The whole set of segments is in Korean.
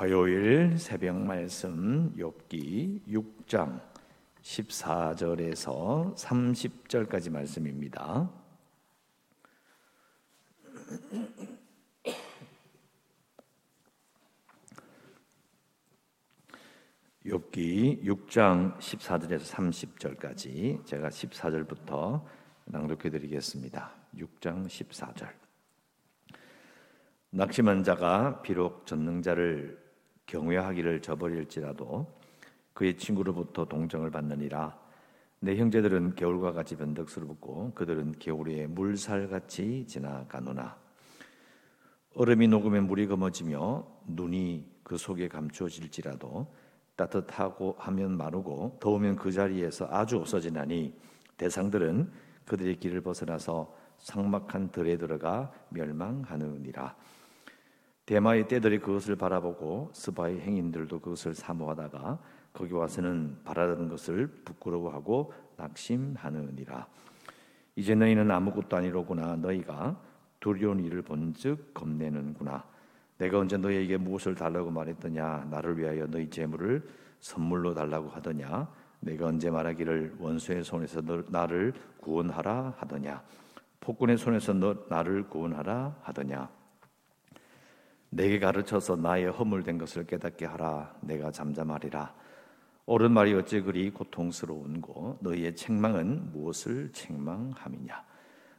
화요일 새벽 말씀 욥기 6장 14절에서 30절까지 말씀입니다. 욥기 6장 14절에서 30절까지 제가 14절부터 낭독해 드리겠습니다. 6장 14절. 낙심한 자가 비록 전능자를 경외하기를 저버릴지라도 그의 친구로부터 동정을 받느니라. 내 형제들은 겨울과 같이 변덕스럽고 그들은 겨울에 물살같이 지나가노나. 얼음이 녹으면 물이 검어지며 눈이 그 속에 감추어질지라도 따뜻하고 하면 마르고 더우면 그 자리에서 아주 없어지나니 대상들은 그들의 길을 벗어나서 상막한 들에 들어가 멸망하느니라 대마의 떼들이 그것을 바라보고 스바의 행인들도 그것을 사모하다가 거기 와서는 바라던 것을 부끄러워하고 낙심하느니라. 이제 너희는 아무것도 아니로구나. 너희가 두려운 일을 본즉 겁내는구나. 내가 언제 너희에게 무엇을 달라고 말했더냐? 나를 위하여 너희 재물을 선물로 달라고 하더냐? 내가 언제 말하기를 원수의 손에서 너, 나를 구원하라 하더냐? 폭군의 손에서 너 나를 구원하라 하더냐? 내게 가르쳐서 나의 허물된 것을 깨닫게 하라. 내가 잠잠하리라. 옳은 말이 어찌 그리 고통스러운고 너희의 책망은 무엇을 책망함이냐?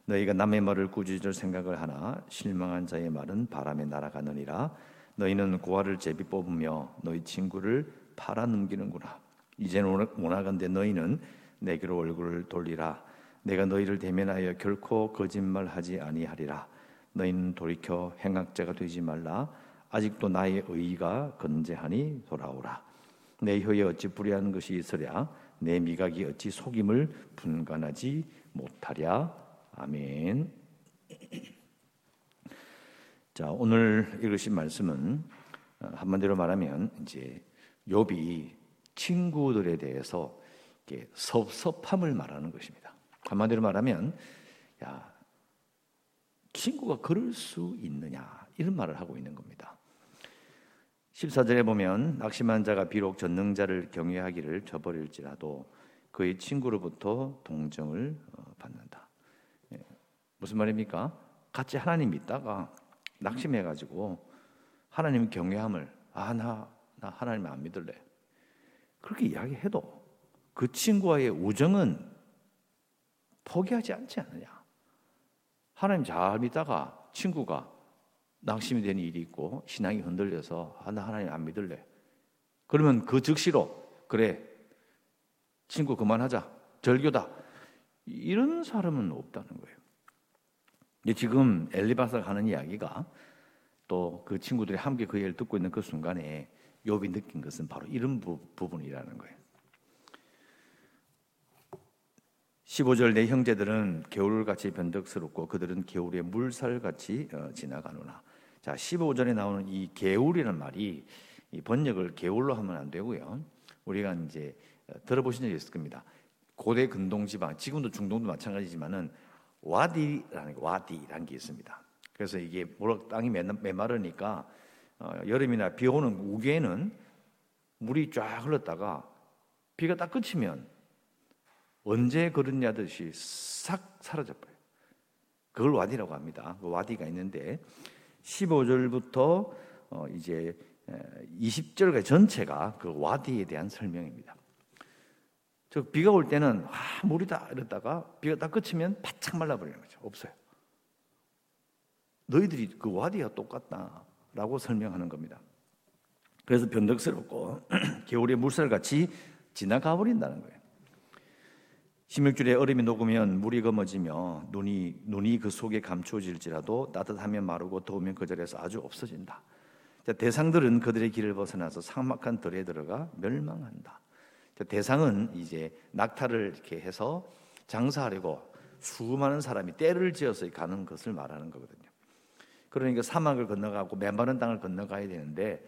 너희가 남의 말을 꾸짖을 생각을 하나 실망한 자의 말은 바람에 날아가느니라. 너희는 고아를 제비 뽑으며 너희 친구를 팔아 넘기는구나. 이제는 원하건대 너희는 내게로 얼굴을 돌리라. 내가 너희를 대면하여 결코 거짓말하지 아니하리라. 너희는 돌이켜 행악자가 되지 말라. 아직도 나의 의가 건재하니 돌아오라. 내 혀에 어찌 불의한 것이 있으랴. 내 미각이 어찌 속임을 분간하지 못하랴. 아멘. 자, 오늘 읽으신 말씀은 어, 한마디로 말하면 이제 욥이 친구들에 대해서 섭섭함을 말하는 것입니다. 한마디로 말하면 야, 친구가 그럴 수 있느냐 이런 말을 하고 있는 겁니다. 14절에 보면 낙심한 자가 비록 전능자를 경외하기를 저버릴지라도 그의 친구로부터 동정을 어, 받는다. 예, 무슨 말입니까? 같이 하나님 믿다가 낙심해 가지고 하나님 경외함을 아나 나 하나님 안 믿을래 그렇게 이야기해도 그 친구와의 우정은 포기하지 않지 않느냐? 하나님 잘 믿다가 친구가 낙심이 되는 일이 있고 신앙이 흔들려서 아, 나 하나님 안 믿을래. 그러면 그 즉시로 그래 친구 그만하자 절교다 이런 사람은 없다는 거예요. 지금 엘리바사가 하는 이야기가 또 그 친구들이 함께 그 얘기를 듣고 있는 그 순간에 욥이 느낀 것은 바로 이런 부, 부분이라는 거예요. 15절 내 형제들은 겨울같이 변덕스럽고 그들은 겨울에 물살같이 어, 지나가노나. 자, 15절에 나오는 이 개울이라는 말이 이 번역을 개울로 하면 안 되고요. 우리가 이제 어, 들어보신 적이 있을 겁니다. 고대 근동 지방, 지금도 중동도 마찬가지지만은 와디라는 와디라는 게 있습니다. 그래서 이게 모락 땅이 메마르니까 어, 여름이나 비 오는 우기에는 물이 쫙 흘렀다가 비가 딱 그치면 언제 그랬냐듯이 싹 사라져 버려요. 그걸 와디라고 합니다. 그 와디가 있는데 15절부터 어 이제 20절까지 전체가 그 와디에 대한 설명입니다. 저 비가 올 때는 아 물이다 이랬다가 비가 딱 그치면 바짝 말라버리는 거죠. 없어요. 너희들이 그 와디와 똑같다라고 설명하는 겁니다. 그래서 변덕스럽고 겨울의 물살같이 지나가 버린다는 거예요. 16줄에 얼음이 녹으면 물이 검어지며 눈이 눈이 그 속에 감추어질지라도 따뜻하면 마르고 더우면 그 자리에서 아주 없어진다. 자, 대상들은 그들의 길을 벗어나서 삭막한 들에 들어가 멸망한다. 자, 대상은 이제 낙타를 이렇게 해서 장사하려고 수많은 사람이 때를 지어서 가는 것을 말하는 거거든요. 그러니까 사막을 건너가고 맨바른 땅을 건너가야 되는데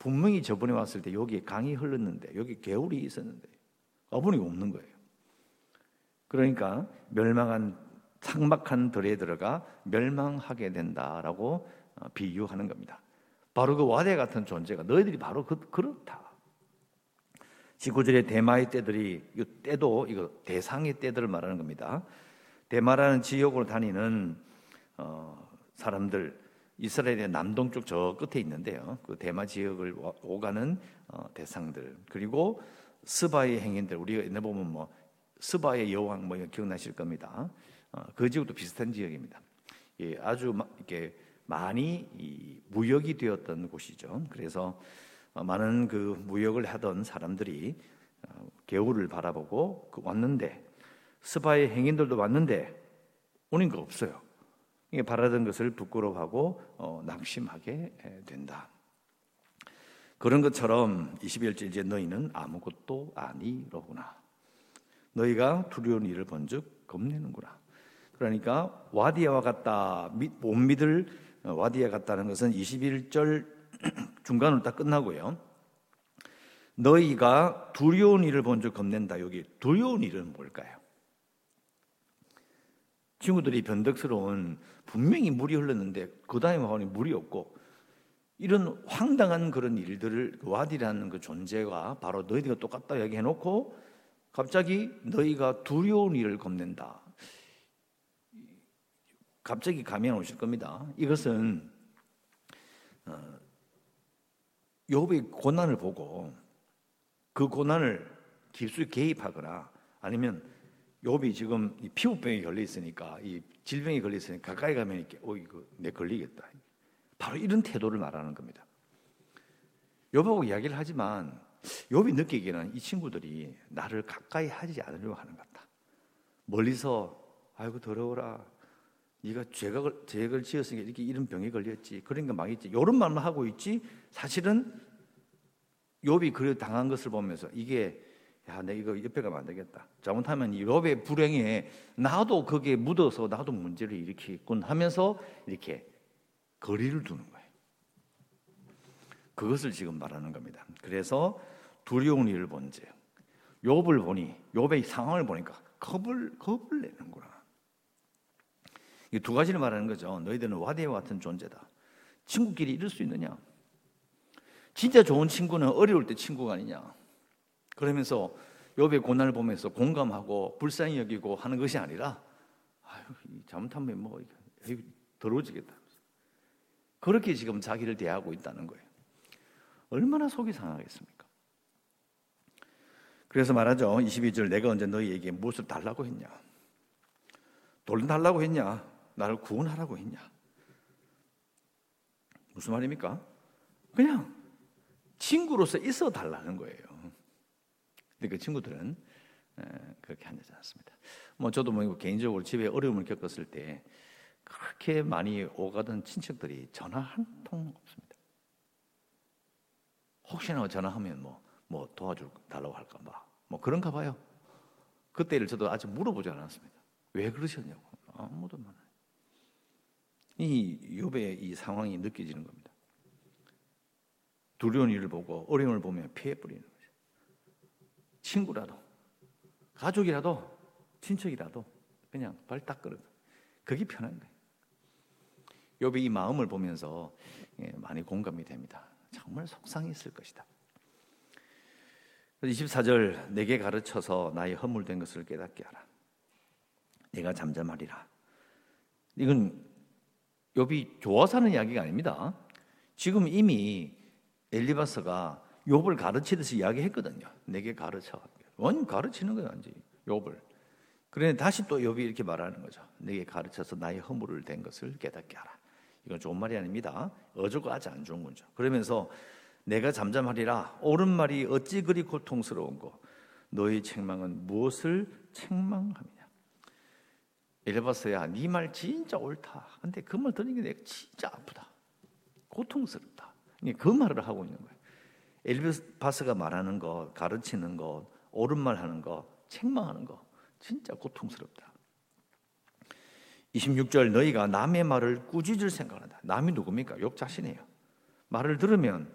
분명히 저번에 왔을 때 여기 강이 흘렀는데 여기 개울이 있었는데 어머니가 없는 거예요. 그러니까 멸망한 상막한 들에 들어가 멸망하게 된다라고 어, 비유하는 겁니다. 바로 그 와대 같은 존재가 너희들이 바로 그, 그렇다. 19절에 대마의 때들이 이 때도 이거 대상의 때들을 말하는 겁니다. 대마라는 지역으로 다니는 어, 사람들 이스라엘의 남동쪽 저 끝에 있는데요. 그 대마 지역을 오가는 어, 대상들 그리고 스바의 행인들 우리가 옛날 보면 뭐 스바의 여왕 뭐 기억나실 겁니다. 어, 그 지역도 비슷한 지역입니다. 예, 아주 이렇게 많이 무역이 되었던 곳이죠. 그래서 어, 많은 그 무역을 하던 사람들이 어, 개울을 바라보고 그 왔는데 스바의 행인들도 왔는데 오는 거 없어요. 이게 바라던 것을 부끄러워하고 어, 낙심하게 된다. 그런 것처럼 21절 이제 너희는 아무것도 아니로구나. 너희가 두려운 일을 본즉 겁내는구나. 그러니까 와디아와 같다 못 믿을 어, 와디아 같다는 것은 21절 중간으로 딱 끝나고요. 너희가 두려운 일을 본즉 겁낸다. 여기 두려운 일은 뭘까요? 친구들이 변덕스러운 분명히 물이 흘렀는데 그 다음에 와니 물이 없고 이런 황당한 그런 일들을 와디라는 그 존재가 바로 너희가 똑같다 얘기해놓고 갑자기 너희가 두려운 일을 겁낸다. 갑자기 감이 오실 겁니다. 이것은 어, 욥의 고난을 보고 그 고난을 깊숙이 개입하거나 아니면 욥이 지금 피부병에 걸려 있으니까 이 질병에 걸려 있으니까 가까이 가면 이렇게 어 이거 내 걸리겠다. 바로 이런 태도를 말하는 겁니다. 욥하고 이야기를 하지만 욥이 느끼기에는 이 친구들이 나를 가까이 하지 않으려고 하는 것 같다. 멀리서 아이고 더러워라. 네가 죄가 죄를 지었으니까 이렇게 이런 병에 걸렸지. 그러니까 망했지. 이런 말만 하고 있지. 사실은 욥이 그래 당한 것을 보면서 이게 야, 내 이거 옆에 가면 안 되겠다. 잘못하면 이 욥의 불행에 나도 거기에 묻어서 나도 문제를 일으키겠군 하면서 이렇게 거리를 두는 거예요. 그것을 지금 말하는 겁니다. 그래서 두려운 일을 본 죄. 욥을 보니 욥의 상황을 보니까 겁을 겁을 내는구나. 이 두 가지를 말하는 거죠. 너희들은 와대와 같은 존재다. 친구끼리 이럴 수 있느냐? 진짜 좋은 친구는 어려울 때 친구가 아니냐? 그러면서 욥의 고난을 보면서 공감하고 불쌍히 여기고 하는 것이 아니라 아유, 잘못하면 뭐 더러워지겠다. 그렇게 지금 자기를 대하고 있다는 거예요. 얼마나 속이 상하겠습니까? 그래서 말하죠. 22절 내가 언제 너희에게 무엇을 달라고 했냐? 돈 달라고 했냐? 나를 구원하라고 했냐? 무슨 말입니까? 그냥 친구로서 있어 달라는 거예요. 근데 그 친구들은 그렇게 하지 않습니다. 뭐 저도 뭐 개인적으로 집에 어려움을 겪었을 때 그렇게 많이 오가던 친척들이 전화 한 통 없습니다. 혹시나 전화하면 뭐, 뭐 도와줄 달라고 할까 봐. 뭐 그런가 봐요. 그때 를 저도 아직 물어보지 않았습니다. 왜 그러셨냐고. 아무도 말안 이 욥의 이 상황이 느껴지는 겁니다. 두려운 일을 보고 어려움을 보면 피해 뿌리는 거죠. 친구라도 가족이라도 친척이라도 그냥 발딱 끌어. 그게 편한 거예요. 욥이 이 마음을 보면서 예, 많이 공감이 됩니다. 정말 속상했을 것이다. 24절 내게 가르쳐서 나의 허물된 것을 깨닫게 하라. 내가 잠잠하리라. 이건 욥이 좋아서 하는 이야기가 아닙니다. 지금 이미 엘리바스가 욥을 가르치듯이 이야기했거든요. 내게 가르쳐. 원 가르치는 거예요, 완전 욥을. 그런데 다시 또 욥이 이렇게 말하는 거죠. 내게 가르쳐서 나의 허물을 된 것을 깨닫게 하라. 이건 좋은 말이 아닙니다. 어저고 아주 안 좋은 거죠. 그러면서 내가 잠잠하리라. 옳은 말이 어찌 그리 고통스러운 거. 너희 책망은 무엇을 책망하느냐. 엘바스야, 네 말 진짜 옳다. 근데 그 말 들으니까 내가 진짜 아프다. 고통스럽다. 그 말을 하고 있는 거예요. 엘바스가 말하는 것, 가르치는 것, 옳은 말 하는 것, 책망하는 것, 진짜 고통스럽다. 26절 너희가 남의 말을 꾸짖을 생각한다. 남이 누굽니까? 욕 자신이에요. 말을 들으면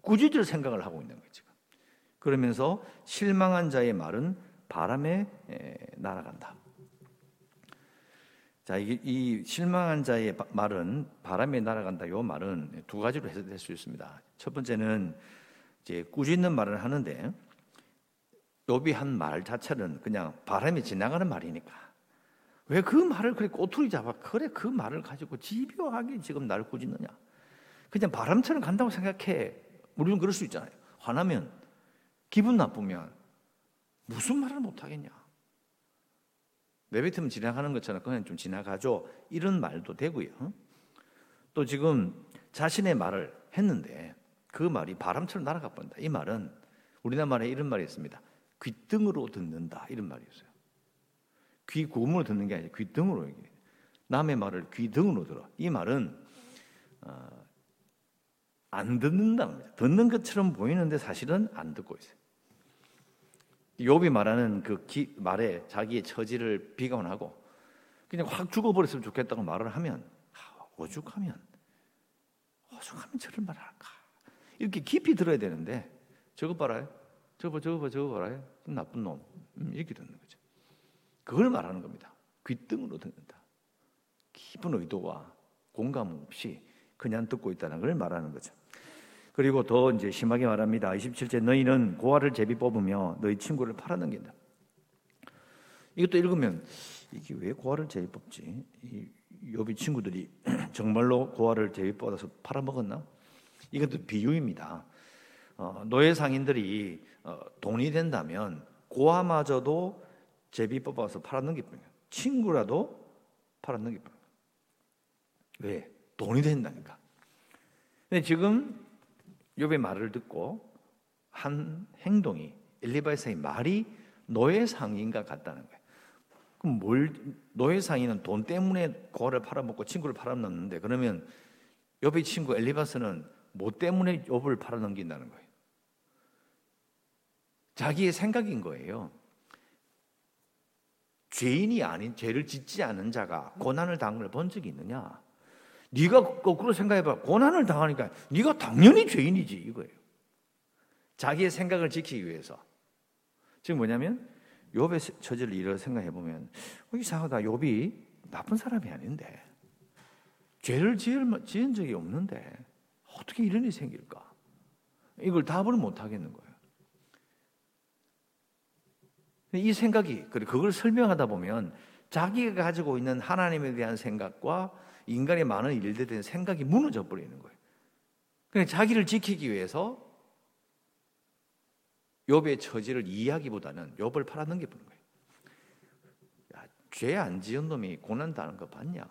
꾸짖을 생각을 하고 있는 거죠. 그러면서 실망한 자의 말은 바람에 날아간다. 자, 이, 이 실망한 자의 바, 말은 바람에 날아간다. 요 말은 두 가지로 해석될 수 있습니다. 첫 번째는 이제 꾸짖는 말을 하는데 욥이 한말 자체는 그냥 바람이 지나가는 말이니까 왜 그 말을 그렇게 꼬투리 잡아? 그래 그 말을 가지고 집요하게 지금 날 꾸짖느냐? 그냥 바람처럼 간다고 생각해. 우리는 그럴 수 있잖아요. 화나면 기분 나쁘면 무슨 말을 못 하겠냐? 내뱉으면 지나가는 것처럼 그냥 좀 지나가죠. 이런 말도 되고요. 또 지금 자신의 말을 했는데 그 말이 바람처럼 날아가 버린다. 이 말은 우리나라 말에 이런 말이 있습니다. 귓등으로 듣는다. 이런 말이 있어요. 귀 고음으로 듣는 게 아니라 귓등으로 얘기해. 남의 말을 귀등으로 들어. 이 말은 어, 안 듣는다는 거죠. 듣는 것처럼 보이는데 사실은 안 듣고 있어요. 욥이 말하는 그 기, 말에 자기의 처지를 비관하고 그냥 확 죽어버렸으면 좋겠다고 말을 하면 아, 오죽하면 오죽하면 저런 말을 할까 이렇게 깊이 들어야 되는데 저거 봐라요. 저거 저거 봐 저거 봐라 나쁜 놈 음, 이렇게 듣는. 그걸 말하는 겁니다. 귓등으로 듣는다. 깊은 의도와 공감 없이 그냥 듣고 있다는 걸 말하는 거죠. 그리고 더 이제 심하게 말합니다. 27제 너희는 고아를 제비 뽑으며 너희 친구를 팔아넘긴다. 이것도 읽으면 이게 왜 고아를 제비 뽑지? 이 요비 친구들이 정말로 고아를 제비 뽑아서 팔아먹었나? 이것도 비유입니다. 어, 노예 상인들이 어, 돈이 된다면 고아마저도 제비 뽑아서 팔아넘길 뿐이야. 친구라도 팔아넘길 뿐이야. 왜? 돈이 된다니까. 근데 지금 욥의 말을 듣고 한 행동이 엘리바이스의 말이 노예 상인과 같다는 거예요. 그럼 뭘 노예 상인은 돈 때문에 고아를 팔아먹고 친구를 팔아넘는데 그러면 욥의 친구 엘리바스는 뭐 때문에 욥을 팔아넘긴다는 거예요. 자기의 생각인 거예요. 죄인이 아닌 죄를 짓지 않은 자가 고난을 당한 걸본 적이 있느냐? 네가 거꾸로 생각해봐. 고난을 당하니까 네가 당연히 죄인이지 이거예요. 자기의 생각을 지키기 위해서. 지금 뭐냐면 욥의 처지를 이렇게 생각해 보면 어, 이상하다. 욥이 나쁜 사람이 아닌데 죄를 지은 적이 없는데 어떻게 이런 일이 생길까? 이걸 답을 못 하겠는 거예요. 이 생각이 그걸 설명하다 보면 자기가 가지고 있는 하나님에 대한 생각과 인간의 많은 일들에 대한 생각이 무너져 버리는 거예요. 그냥 자기를 지키기 위해서 욥의 처지를 이해하기보다는 욥을 팔아넘겨 보는 거예요. 죄 안 지은 놈이 고난 당하는 거 봤냐?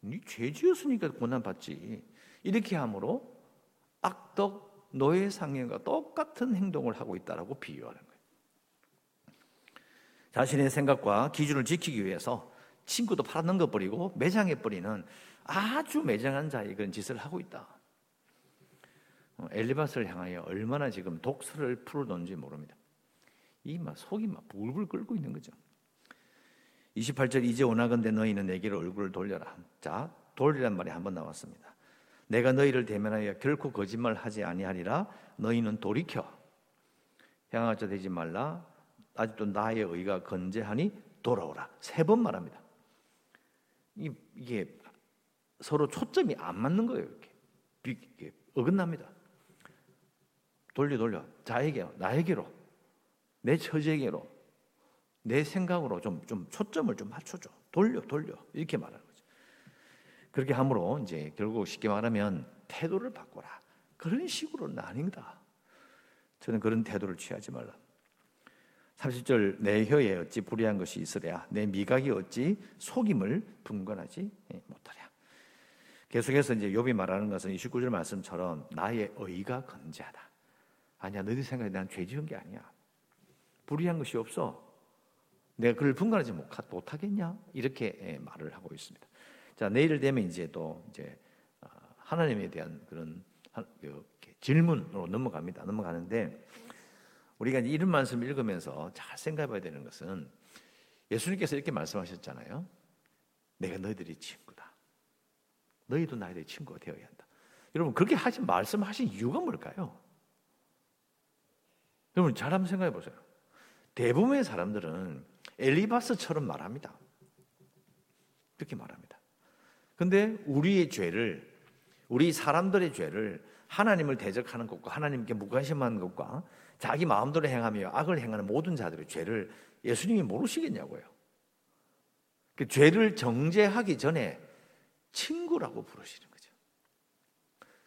네죄 지었으니까 고난 받지. 이렇게 함으로 악덕 노예 상인과 똑같은 행동을 하고 있다라고 비유하는. 자신의 생각과 기준을 지키기 위해서 친구도 팔아넘겨 버리고 매장해 버리는 아주 매장한 자의 그런 짓을 하고 있다. 어, 엘리바스를 향하여 얼마나 지금 독서를 풀어놓는지 모릅니다. 이 막 속이 막 불불 끓고 있는 거죠. 28절 이제 오나건대 너희는 내게로 얼굴을 돌려라. 자, 돌리란 말이 한번 나왔습니다. 내가 너희를 대면하여 결코 거짓말하지 아니하리라. 너희는 돌이켜 향하자 되지 말라. 아직도 나의 의가 건재하니 돌아오라. 세 번 말합니다. 이게 서로 초점이 안 맞는 거예요. 이렇게, 어긋납니다. 돌려 돌려 자에게 나에게로 내 처지에게로 내 생각으로 좀, 좀 초점을 좀 맞춰줘. 돌려 돌려 이렇게 말하는 거죠. 그렇게 함으로 이제 결국 쉽게 말하면 태도를 바꿔라. 그런 식으로는 아닙니다. 저는 그런 태도를 취하지 말라. 30절 내 혀에 어찌 불의한 것이 있으랴? 내 미각이 어찌 속임을 분간하지 못하랴? 계속해서 이제 욥이 말하는 것은 29절 말씀처럼 나의 의가 건재하다. 아니야 너희 생각에 난 죄 지은 게 아니야. 불의한 것이 없어. 내가 그를 분간하지 못하겠냐? 이렇게 말을 하고 있습니다. 자 내일 되면 이제 또 이제 아, 하나님에 대한 그런 질문으로 넘어갑니다. 넘어가는데 우리가 이런 말씀 읽으면서 잘 생각해 봐야 되는 것은 예수님께서 이렇게 말씀하셨잖아요. 내가 너희들이 친구다. 너희도 나희들의 친구가 되어야 한다. 여러분 그렇게 하신 말씀하신 이유가 뭘까요? 여러분 잘 한번 생각해 보세요. 대부분의 사람들은 엘리바스처럼 말합니다. 이렇게 말합니다. 근데 우리의 죄를 우리 사람들의 죄를 하나님을 대적하는 것과 하나님께 무관심한 것과 자기 마음대로 행하며 악을 행하는 모든 자들의 죄를 예수님이 모르시겠냐고요. 그 죄를 정죄하기 전에 친구라고 부르시는 거죠.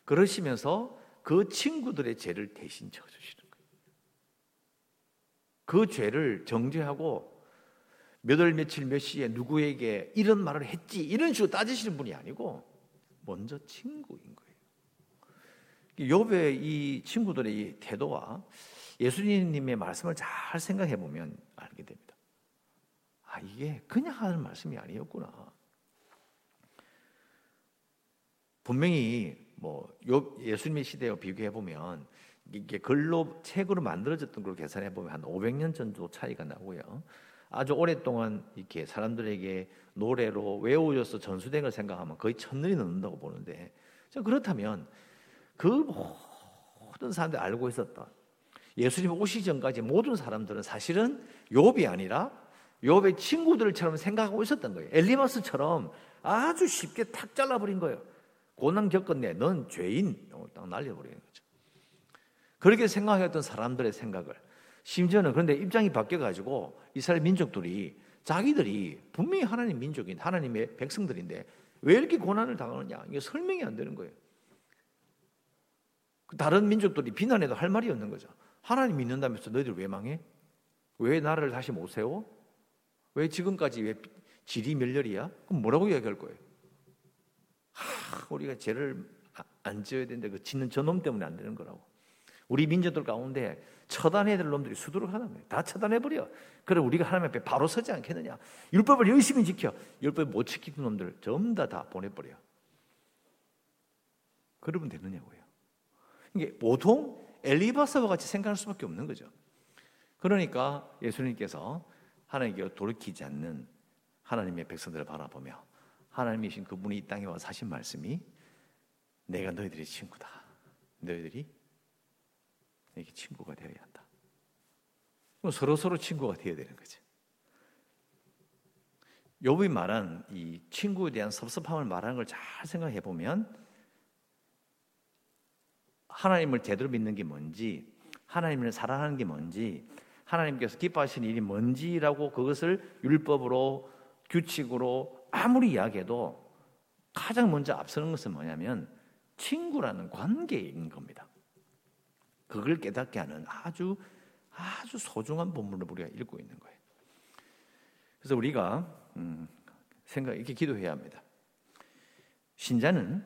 그러시면서 그 친구들의 죄를 대신 져주시는 거예요. 그 죄를 정죄하고 몇 월 며칠 몇 시에 누구에게 이런 말을 했지 이런 식으로 따지시는 분이 아니고 먼저 친구인 거예요. 욥의 이 친구들의 이 태도와 예수님의 말씀을 잘 생각해 보면 알게 됩니다. 아 이게 그냥 하는 말씀이 아니었구나. 분명히 뭐 예수님의 시대와 비교해 보면 이게 글로 책으로 만들어졌던 걸 계산해 보면 한 500년 정도 차이가 나고요. 아주 오랫동안 이렇게 사람들에게 노래로 외워져서 전수된 걸 생각하면 거의 천년이 넘는다고 보는데 그렇다면 그 모든 사람들이 알고 있었던 예수님 오시기 전까지 모든 사람들은 사실은 욥이 아니라 욥의 친구들처럼 생각하고 있었던 거예요. 엘리마스처럼 아주 쉽게 탁 잘라버린 거예요. 고난 겪었네. 넌 죄인. 딱 날려버리는 거죠. 그렇게 생각했던 사람들의 생각을 심지어는 그런데 입장이 바뀌어가지고 이스라엘 민족들이 자기들이 분명히 하나님 민족인 하나님의 백성들인데 왜 이렇게 고난을 당하느냐 이게 설명이 안 되는 거예요. 다른 민족들이 비난해도 할 말이 없는 거죠. 하나님 믿는다면서 너희들 왜 망해? 왜 나라를 다시 못 세워? 왜 지금까지 왜 질이 멸렬이야? 그럼 뭐라고 이야기할 거예요? 하, 우리가 죄를 안 지어야 되는데 그 짓는 저놈 때문에 안 되는 거라고. 우리 민족들 가운데 처단해야 될 놈들이 수두룩하다며. 다 처단해버려. 그래 우리가 하나님 앞에 바로 서지 않겠느냐. 율법을 열심히 지켜. 율법 못 지키는 놈들 전부 다, 다 보내버려. 그러면 되느냐고요. 이게 보통 엘리바스와 같이 생각할 수밖에 없는 거죠. 그러니까 예수님께서 하나님께 돌이키지 않는 하나님의 백성들을 바라보며 하나님이신 그분이 이 땅에 와서 하신 말씀이 내가 너희들의 친구다. 너희들이 내게 친구가 되어야 한다. 서로 서로 친구가 되어야 되는 거죠. 욥이 말한 이 친구에 대한 섭섭함을 말하는 걸 잘 생각해 보면 하나님을 제대로 믿는 게 뭔지, 하나님을 사랑하는 게 뭔지, 하나님께서 기뻐하시는 일이 뭔지라고 그것을 율법으로 규칙으로 아무리 이야기해도 가장 먼저 앞서는 것은 뭐냐면 친구라는 관계인 겁니다. 그걸 깨닫게 하는 아주 아주 소중한 본문을 우리가 읽고 있는 거예요. 그래서 우리가 음, 생각 이렇게 기도해야 합니다. 신자는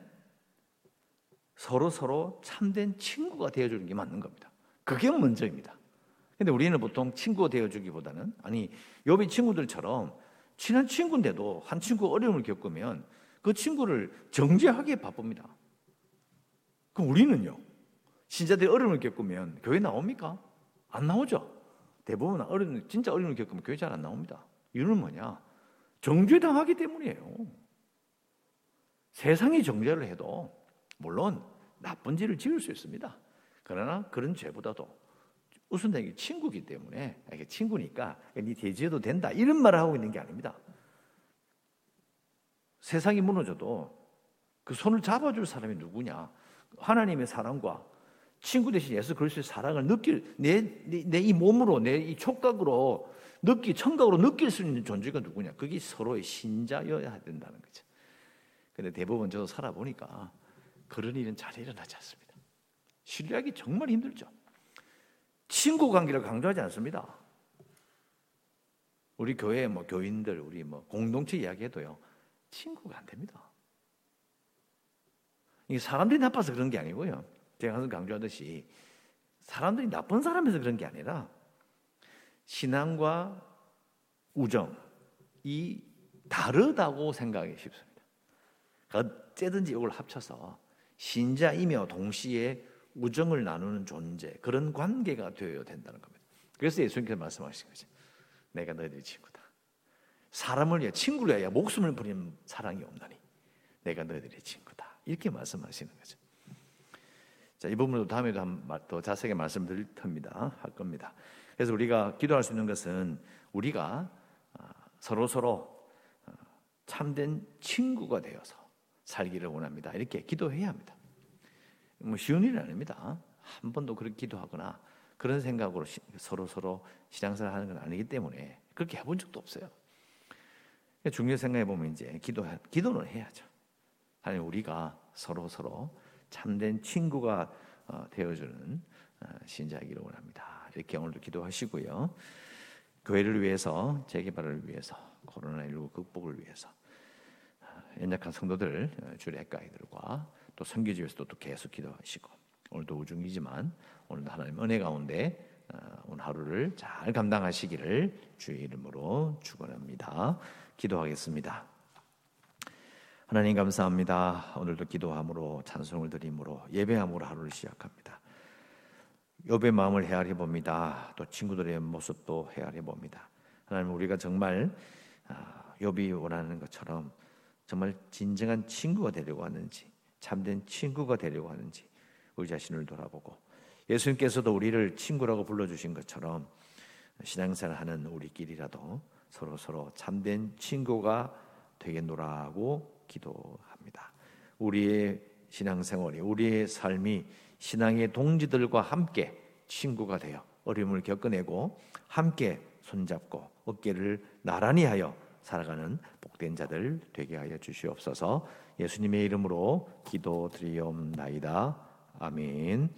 서로 서로 참된 친구가 되어주는 게 맞는 겁니다. 그게 먼저입니다. 근데 우리는 보통 친구가 되어주기보다는 아니 여비 친구들처럼 친한 친구인데도 한 친구 어려움을 겪으면 그 친구를 정죄하기에 바쁩니다. 그럼 우리는요? 신자들이 어려움을 겪으면 교회 나옵니까? 안 나오죠. 대부분 어려움, 진짜 어려움을 겪으면 교회 잘 안 나옵니다. 이유는 뭐냐? 정죄당하기 때문이에요. 세상이 정죄를 해도 물론 나쁜 죄를 지을 수 있습니다. 그러나 그런 죄보다도 우선되게 친구기 때문에 친구니까 네 대지해도 된다 이런 말을 하고 있는 게 아닙니다. 세상이 무너져도 그 손을 잡아줄 사람이 누구냐? 하나님의 사랑과 친구 대신 예수 그리스도의 사랑을 느낄 내내 이 몸으로 내 이 촉각으로 느끼 청각으로 느낄 수 있는 존재가 누구냐? 그게 서로의 신자여야 된다는 거죠. 근데 대부분 저도 살아보니까 그런 일은 잘 일어나지 않습니다. 신뢰하기 정말 힘들죠. 친구 관계를 강조하지 않습니다. 우리 교회 뭐 교인들, 우리 뭐 공동체 이야기해도요, 친구가 안 됩니다. 이게 사람들이 나빠서 그런 게 아니고요. 제가 항상 강조하듯이 사람들이 나쁜 사람에서 그런 게 아니라 신앙과 우정 이 다르다고 생각하기 쉽습니다. 어째든지 이걸 합쳐서 신자이며 동시에 우정을 나누는 존재 그런 관계가 되어야 된다는 겁니다. 그래서 예수님께서 말씀하신 거죠. 내가 너희들의 친구다. 사람을 위해 친구를 위하여 목숨을 버리는 사랑이 없나니 내가 너희들의 친구다. 이렇게 말씀하시는 거죠. 자, 이 부분도 다음에도 더 자세하게 말씀드릴 겁니다. 할 겁니다. 그래서 우리가 기도할 수 있는 것은 우리가 아, 서로 서로 아, 참된 친구가 되어서 살기를 원합니다. 이렇게 기도해야 합니다. 뭐 쉬운 일은 아닙니다. 한 번도 그렇게 기도하거나 그런 생각으로 서로 서로 신앙생활 하는 건 아니기 때문에 그렇게 해본 적도 없어요. 중요 생각해 보면 이제 기도 기도는 해야죠. 하나님 우리가 서로 서로 참된 친구가 어, 되어주는 어, 신자이기를 원합니다. 이렇게 오늘도 기도하시고요. 교회를 위해서 재개발을 위해서 코로나 19 극복을 위해서 어, 연약한 성도들 주례가이들과 또 선교지에서도 또 계속 기도하시고 오늘도 우중이지만 오늘도 하나님 은혜 가운데 오늘 하루를 잘 감당하시기를 주의 이름으로 축원합니다. 기도하겠습니다. 하나님 감사합니다. 오늘도 기도함으로 찬송을 드림으로 예배함으로 하루를 시작합니다. 욥의 마음을 헤아려 봅니다. 또 친구들의 모습도 헤아려 봅니다. 하나님 우리가 정말 아, 욥이 원하는 것처럼 정말 진정한 친구가 되려고 하는지 참된 친구가 되려고 하는지 우리 자신을 돌아보고 예수님께서도 우리를 친구라고 불러주신 것처럼 신앙생활하는 우리끼리라도 서로 서로 참된 친구가 되겠노라고 기도합니다. 우리의 신앙생활이 우리의 삶이 신앙의 동지들과 함께 친구가 되어 어려움을 겪어내고 함께 손잡고 어깨를 나란히 하여 살아가는 복된 자들 되게 하여 주시옵소서. 예수님의 이름으로 기도드리옵나이다. 아멘.